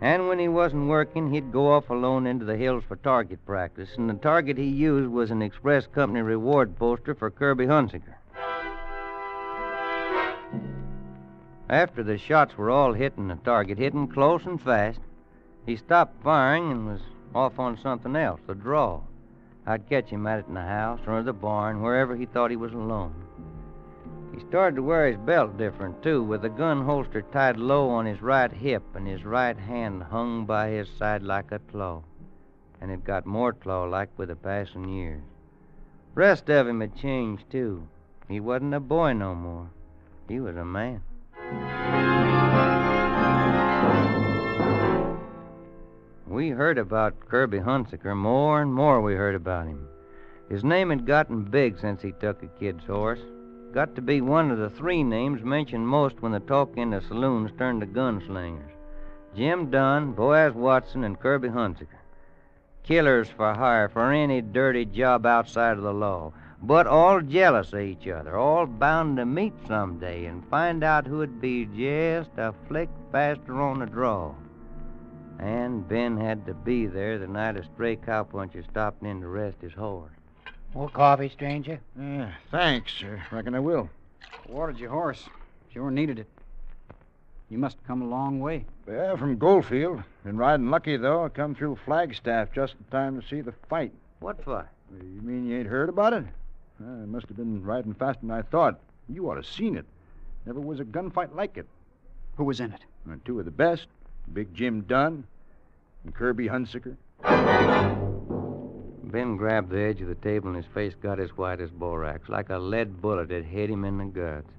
And when he wasn't working, he'd go off alone into the hills for target practice, and the target he used was an Express Company reward poster for Kirby Hunsaker. After the shots were all hitting the target, hitting close and fast, he stopped firing and was off on something else, a draw. I'd catch him at it in the house or the barn, wherever he thought he was alone. He started to wear his belt different, too, with the gun holster tied low on his right hip and his right hand hung by his side like a claw. And it got more claw like with the passing years. Rest of him had changed, too. He wasn't a boy no more. He was a man. We heard about Kirby Hunsaker. More and more we heard about him. His name had gotten big since he took a kid's horse. Got to be one of the three names mentioned most when the talk in the saloons turned to gunslingers. Jim Dunn, Boaz Watson, and Kirby Hunsaker. Killers for hire for any dirty job outside of the law, but all jealous of each other, all bound to meet someday and find out who'd be just a flick faster on the draw. And Ben had to be there the night a stray cowpuncher stopped in to rest his horse. More coffee, stranger? Yeah, thanks. sir. reckon I will. Watered your horse. Sure needed it. You must have come a long way. Yeah, from Goldfield. Been riding lucky, though. I come through Flagstaff just in time to see the fight. What fight? You mean you ain't heard about it? I must have been riding faster than I thought. You ought to seen it. Never was a gunfight like it. Who was in it? Uh, two of the best. Big Jim Dunn and Kirby Hunsaker. Ben grabbed the edge of the table and his face got as white as borax, like a lead bullet had hit him in the guts.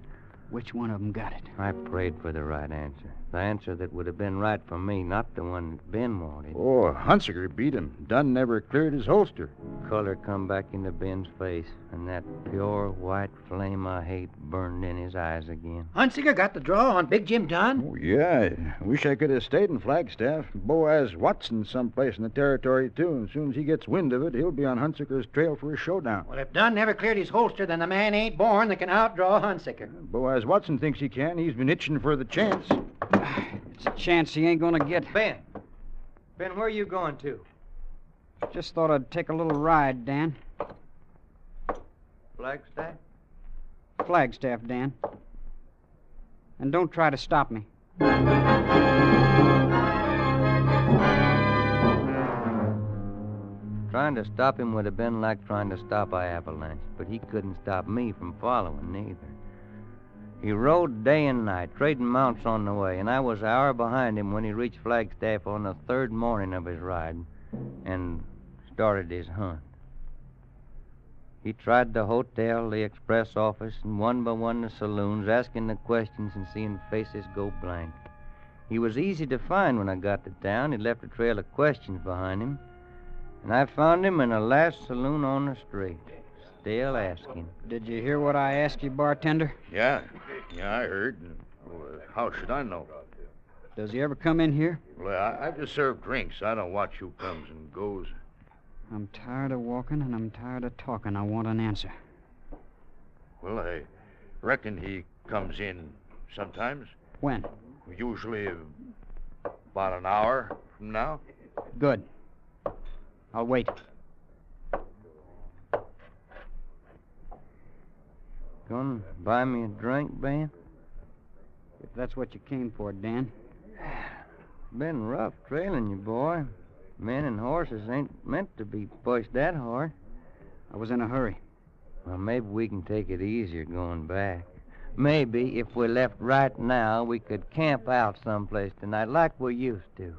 Which one of them got it? I prayed for the right answer. The answer that would have been right for me, not the one that Ben wanted. Oh, Hunsaker beat him. Dunn never cleared his holster. Color come back into Ben's face, and that pure white flame I hate burned in his eyes again. Hunsaker got the draw on Big Jim Dunn? Oh, yeah. I wish I could have stayed in Flagstaff. Boaz Watson someplace in the territory, too. And as soon as he gets wind of it, he'll be on Hunsaker's trail for a showdown. Well, if Dunn never cleared his holster, then the man ain't born that can outdraw Hunsaker. Boaz Watson thinks he can. He's been itching for the chance. It's a chance he ain't gonna get. Ben. Ben, where are you going to? Just thought I'd take a little ride, Dan. Flagstaff? Flagstaff, Dan. And don't try to stop me. Trying to stop him would have been like trying to stop a avalanche, but he couldn't stop me from following neither. He rode day and night, trading mounts on the way, and I was an hour behind him when he reached Flagstaff on the third morning of his ride and started his hunt. He tried the hotel, the express office, and one by one the saloons, asking the questions and seeing faces go blank. He was easy to find when I got to town. He left a trail of questions behind him, and I found him in the last saloon on the street, still asking. Did you hear what I asked you, bartender? Yeah, yeah, I heard. Well, how should I know? Does he ever come in here? Well, I, I just serve drinks. I don't watch who comes and goes. I'm tired of walking and I'm tired of talking. I want an answer. Well, I reckon he comes in sometimes. When? Usually about an hour from now. Good. I'll wait. Gonna buy me a drink, Ben? If that's what you came for, Dan. Been rough trailing you, boy. Men and horses ain't meant to be pushed that hard. I was in a hurry. Well, maybe we can take it easier going back. Maybe if we left right now, we could camp out someplace tonight like we used to.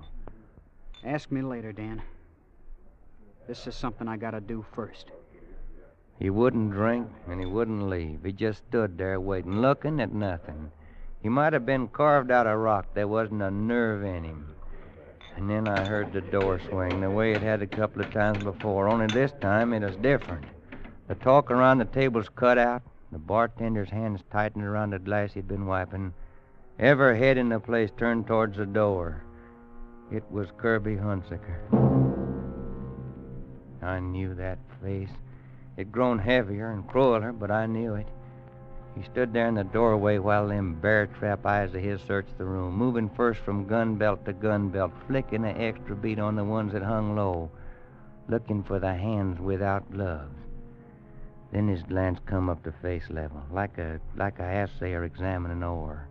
Ask me later, Dan. This is something I gotta do first. He wouldn't drink and he wouldn't leave. He just stood there waiting, looking at nothing. He might have been carved out of rock. There wasn't a nerve in him. And then I heard the door swing the way it had a couple of times before, only this time it was different. The talk around the table's cut out, the bartender's hands tightened around the glass he'd been wiping. Every head in the place turned towards the door. It was Kirby Hunsaker. I knew that face. It'd grown heavier and crueler, but I knew it. He stood there in the doorway while them bear trap eyes of his searched the room, moving first from gun belt to gun belt, flicking an extra beat on the ones that hung low, looking for the hands without gloves. Then his glance come up to face level, like a like a assayer examining ore.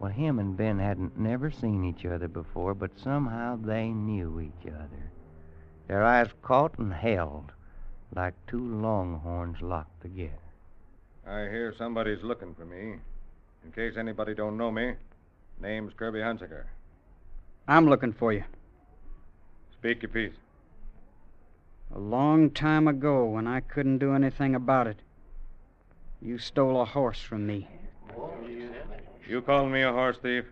Well, him and Ben hadn't never seen each other before, but somehow they knew each other. Their eyes caught and held, like two longhorns locked together. I hear somebody's looking for me. In case anybody don't know me, name's Kirby Hunsaker. I'm looking for you. Speak your piece. A long time ago, when I couldn't do anything about it, you stole a horse from me. You calling me a horse thief?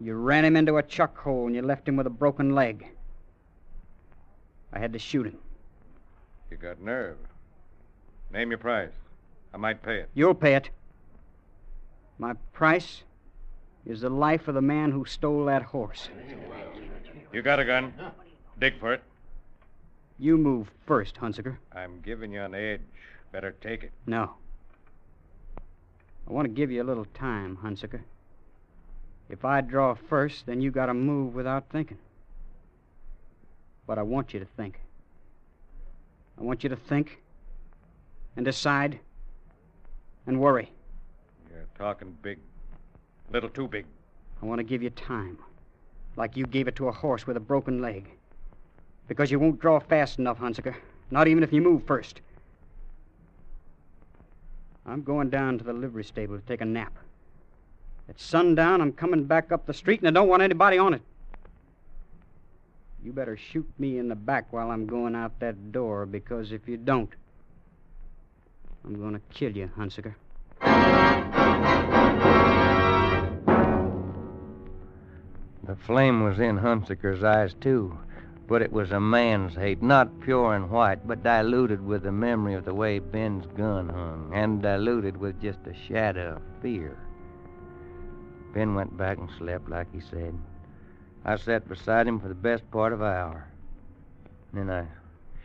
You ran him into a chuck hole and you left him with a broken leg. I had to shoot him. You got nerve. Name your price. I might pay it. You'll pay it. My price is the life of the man who stole that horse. You got a gun. Dig for it. You move first, Hunsaker. I'm giving you an edge. Better take it. No. I want to give you a little time, Hunsaker. If I draw first, then you gotta move without thinking. But I want you to think. I want you to think and decide and worry. You're talking big. A little too big. I want to give you time, like you gave it to a horse with a broken leg. Because you won't draw fast enough, Hunsaker. Not even if you move first. I'm going down to the livery stable to take a nap. At sundown, I'm coming back up the street, and I don't want anybody on it. You better shoot me in the back while I'm going out that door, because if you don't, I'm going to kill you, Hunsaker. The flame was in Hunsaker's eyes, too, but it was a man's hate, not pure and white, but diluted with the memory of the way Ben's gun hung, and diluted with just a shadow of fear. Ben went back and slept like he said. I sat beside him for the best part of an hour. Then I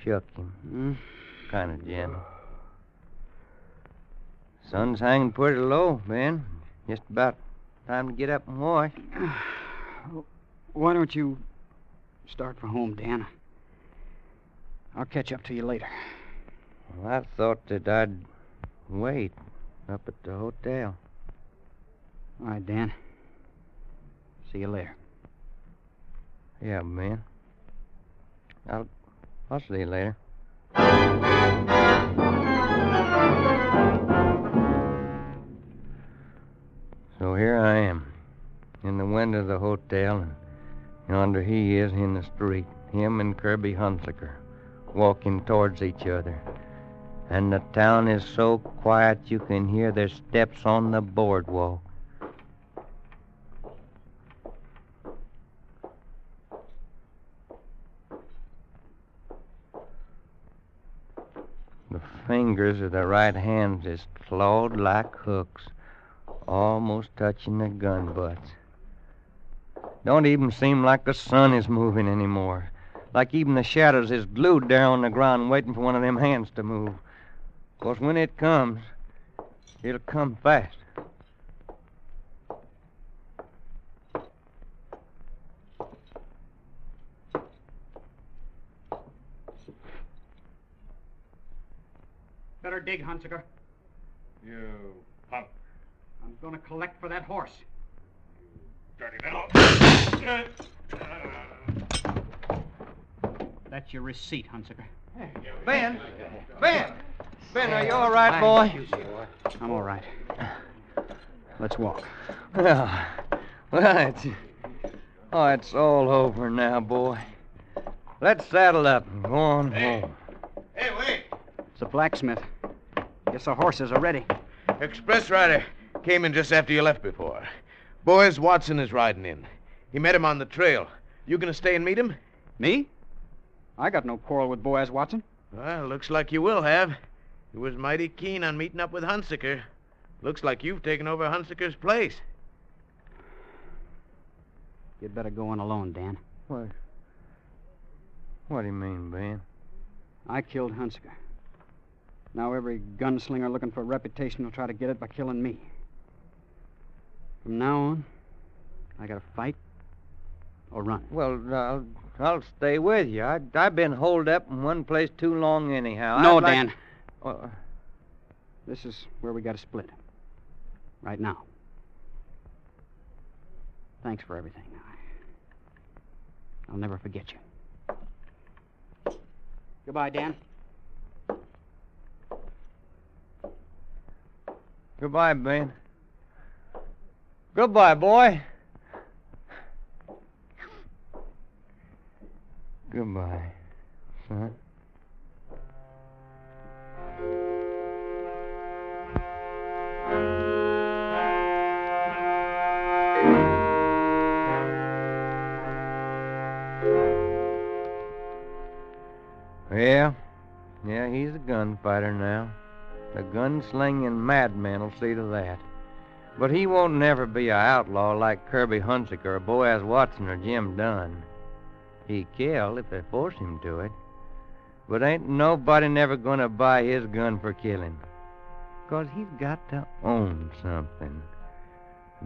shook him, Hmm? kind of gentle. Sun's hanging pretty low, Ben. Just about time to get up and wash. Why don't you start for home, Dan? I'll catch up to you later. Well, I thought that I'd wait up at the hotel. All right, Dan. See you later. Yeah, man. I'll I'll see you later. So here I am, in the window of the hotel, and yonder he is in the street, him and Kirby Hunsaker, walking towards each other. And the town is so quiet you can hear their steps on the boardwalk. The fingers of the right hand is clawed like hooks, almost touching the gun butts. Don't even seem like the sun is moving anymore. Like even the shadows is glued there on the ground waiting for one of them hands to move. move. 'Cause when it comes, it'll come fast. Better dig, Hunsaker. You punk. I'm going to collect for that horse. You Dirty little. That's your receipt, Hunsaker. Ben! Ben! Ben, are you all right, boy? I'm all right. Let's walk. Well, well, it's. Oh, it's all over now, boy. Let's saddle up and go on home. Hey, wait. It's a blacksmith. Guess the horses are ready. Express rider came in just after you left before. Boaz Watson is riding in. He met him on the trail. You gonna stay and meet him? Me? I got no quarrel with Boaz Watson. Well, looks like you will have. He was mighty keen on meeting up with Hunsaker. Looks like you've taken over Hunsaker's place. You'd better go on alone, Dan. What? What do you mean, Ben? I killed Hunsaker. Now every gunslinger looking for a reputation will try to get it by killing me. From now on, I gotta fight or run. Well, I'll, I'll stay with you. I, I've been holed up in one place too long anyhow. No, I'd like- Dan. Uh, This is where we gotta split. Right now. Thanks for everything. I'll never forget you. Goodbye, Dan. Goodbye, Ben. Goodbye, boy. Goodbye, son. Yeah, yeah, he's a gunfighter now. The gunslinging madman will see to that. But he won't never be a outlaw like Kirby Hunsaker or Boaz Watson or Jim Dunn. He kill if they force him to it. But ain't nobody never gonna buy his gun for killing. 'Cause he's got to own something.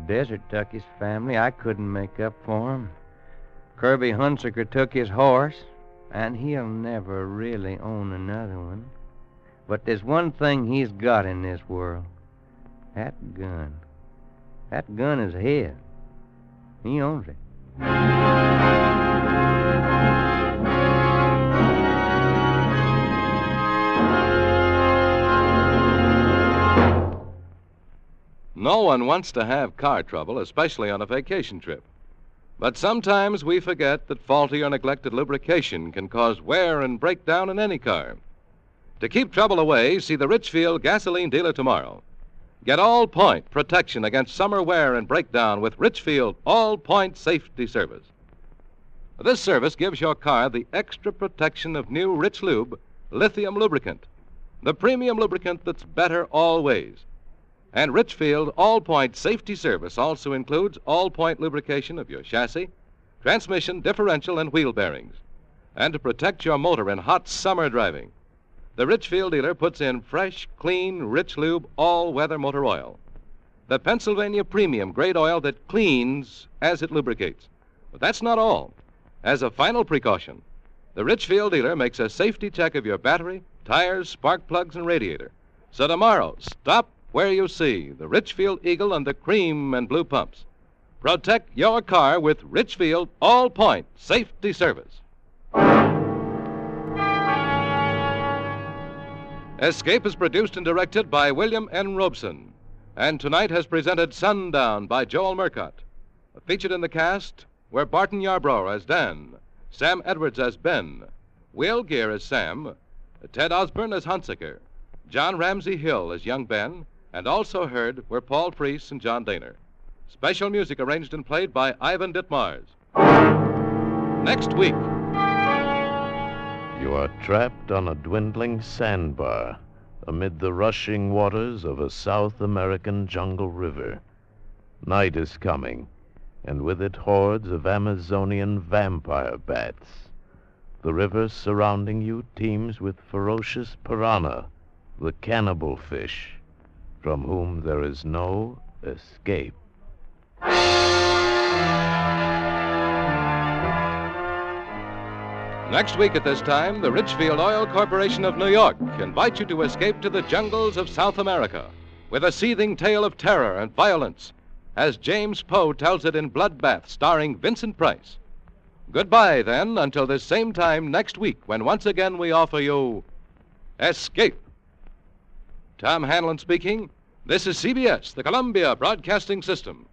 Desert took his family. I couldn't make up for him. Kirby Hunsaker took his horse, and he'll never really own another one. But there's one thing he's got in this world. That gun. That gun is his. He owns it. No one wants to have car trouble, especially on a vacation trip. But sometimes we forget that faulty or neglected lubrication can cause wear and breakdown in any car. To keep trouble away, see the Richfield gasoline dealer tomorrow. Get all point protection against summer wear and breakdown with Richfield All Point Safety Service. This service gives your car the extra protection of new Richlube lithium lubricant, the premium lubricant that's better always. And Richfield All Point Safety Service also includes all point lubrication of your chassis, transmission, differential, and wheel bearings. And to protect your motor in hot summer driving, the Richfield dealer puts in fresh, clean, Richlube all weather motor oil. The Pennsylvania premium grade oil that cleans as it lubricates. But that's not all. As a final precaution, the Richfield dealer makes a safety check of your battery, tires, spark plugs, and radiator. So tomorrow, stop where you see the Richfield Eagle and the cream and blue pumps. Protect your car with Richfield All Point Safety Service. Escape is produced and directed by William N. Robson, and tonight has presented Sundown by Joel Murcott. Featured in the cast were Barton Yarborough as Dan, Sam Edwards as Ben, Will Geer as Sam, Ted Osborne as Hunsaker, John Ramsey Hill as young Ben, and also heard were Paul Frees and John Dehner. Special music arranged and played by Ivan Ditmars. Next week, Are trapped on a dwindling sandbar amid the rushing waters of a South American jungle river. Night is coming, and with it hordes of Amazonian vampire bats. The river surrounding you teems with ferocious piranha, the cannibal fish, from whom there is no escape. Next week at this time, the Richfield Oil Corporation of New York invites you to escape to the jungles of South America with a seething tale of terror and violence, as James Poe tells it in Bloodbath, starring Vincent Price. Goodbye, then, until this same time next week, when once again we offer you Escape. Tom Hanlon speaking. This is CBS, the Columbia Broadcasting System.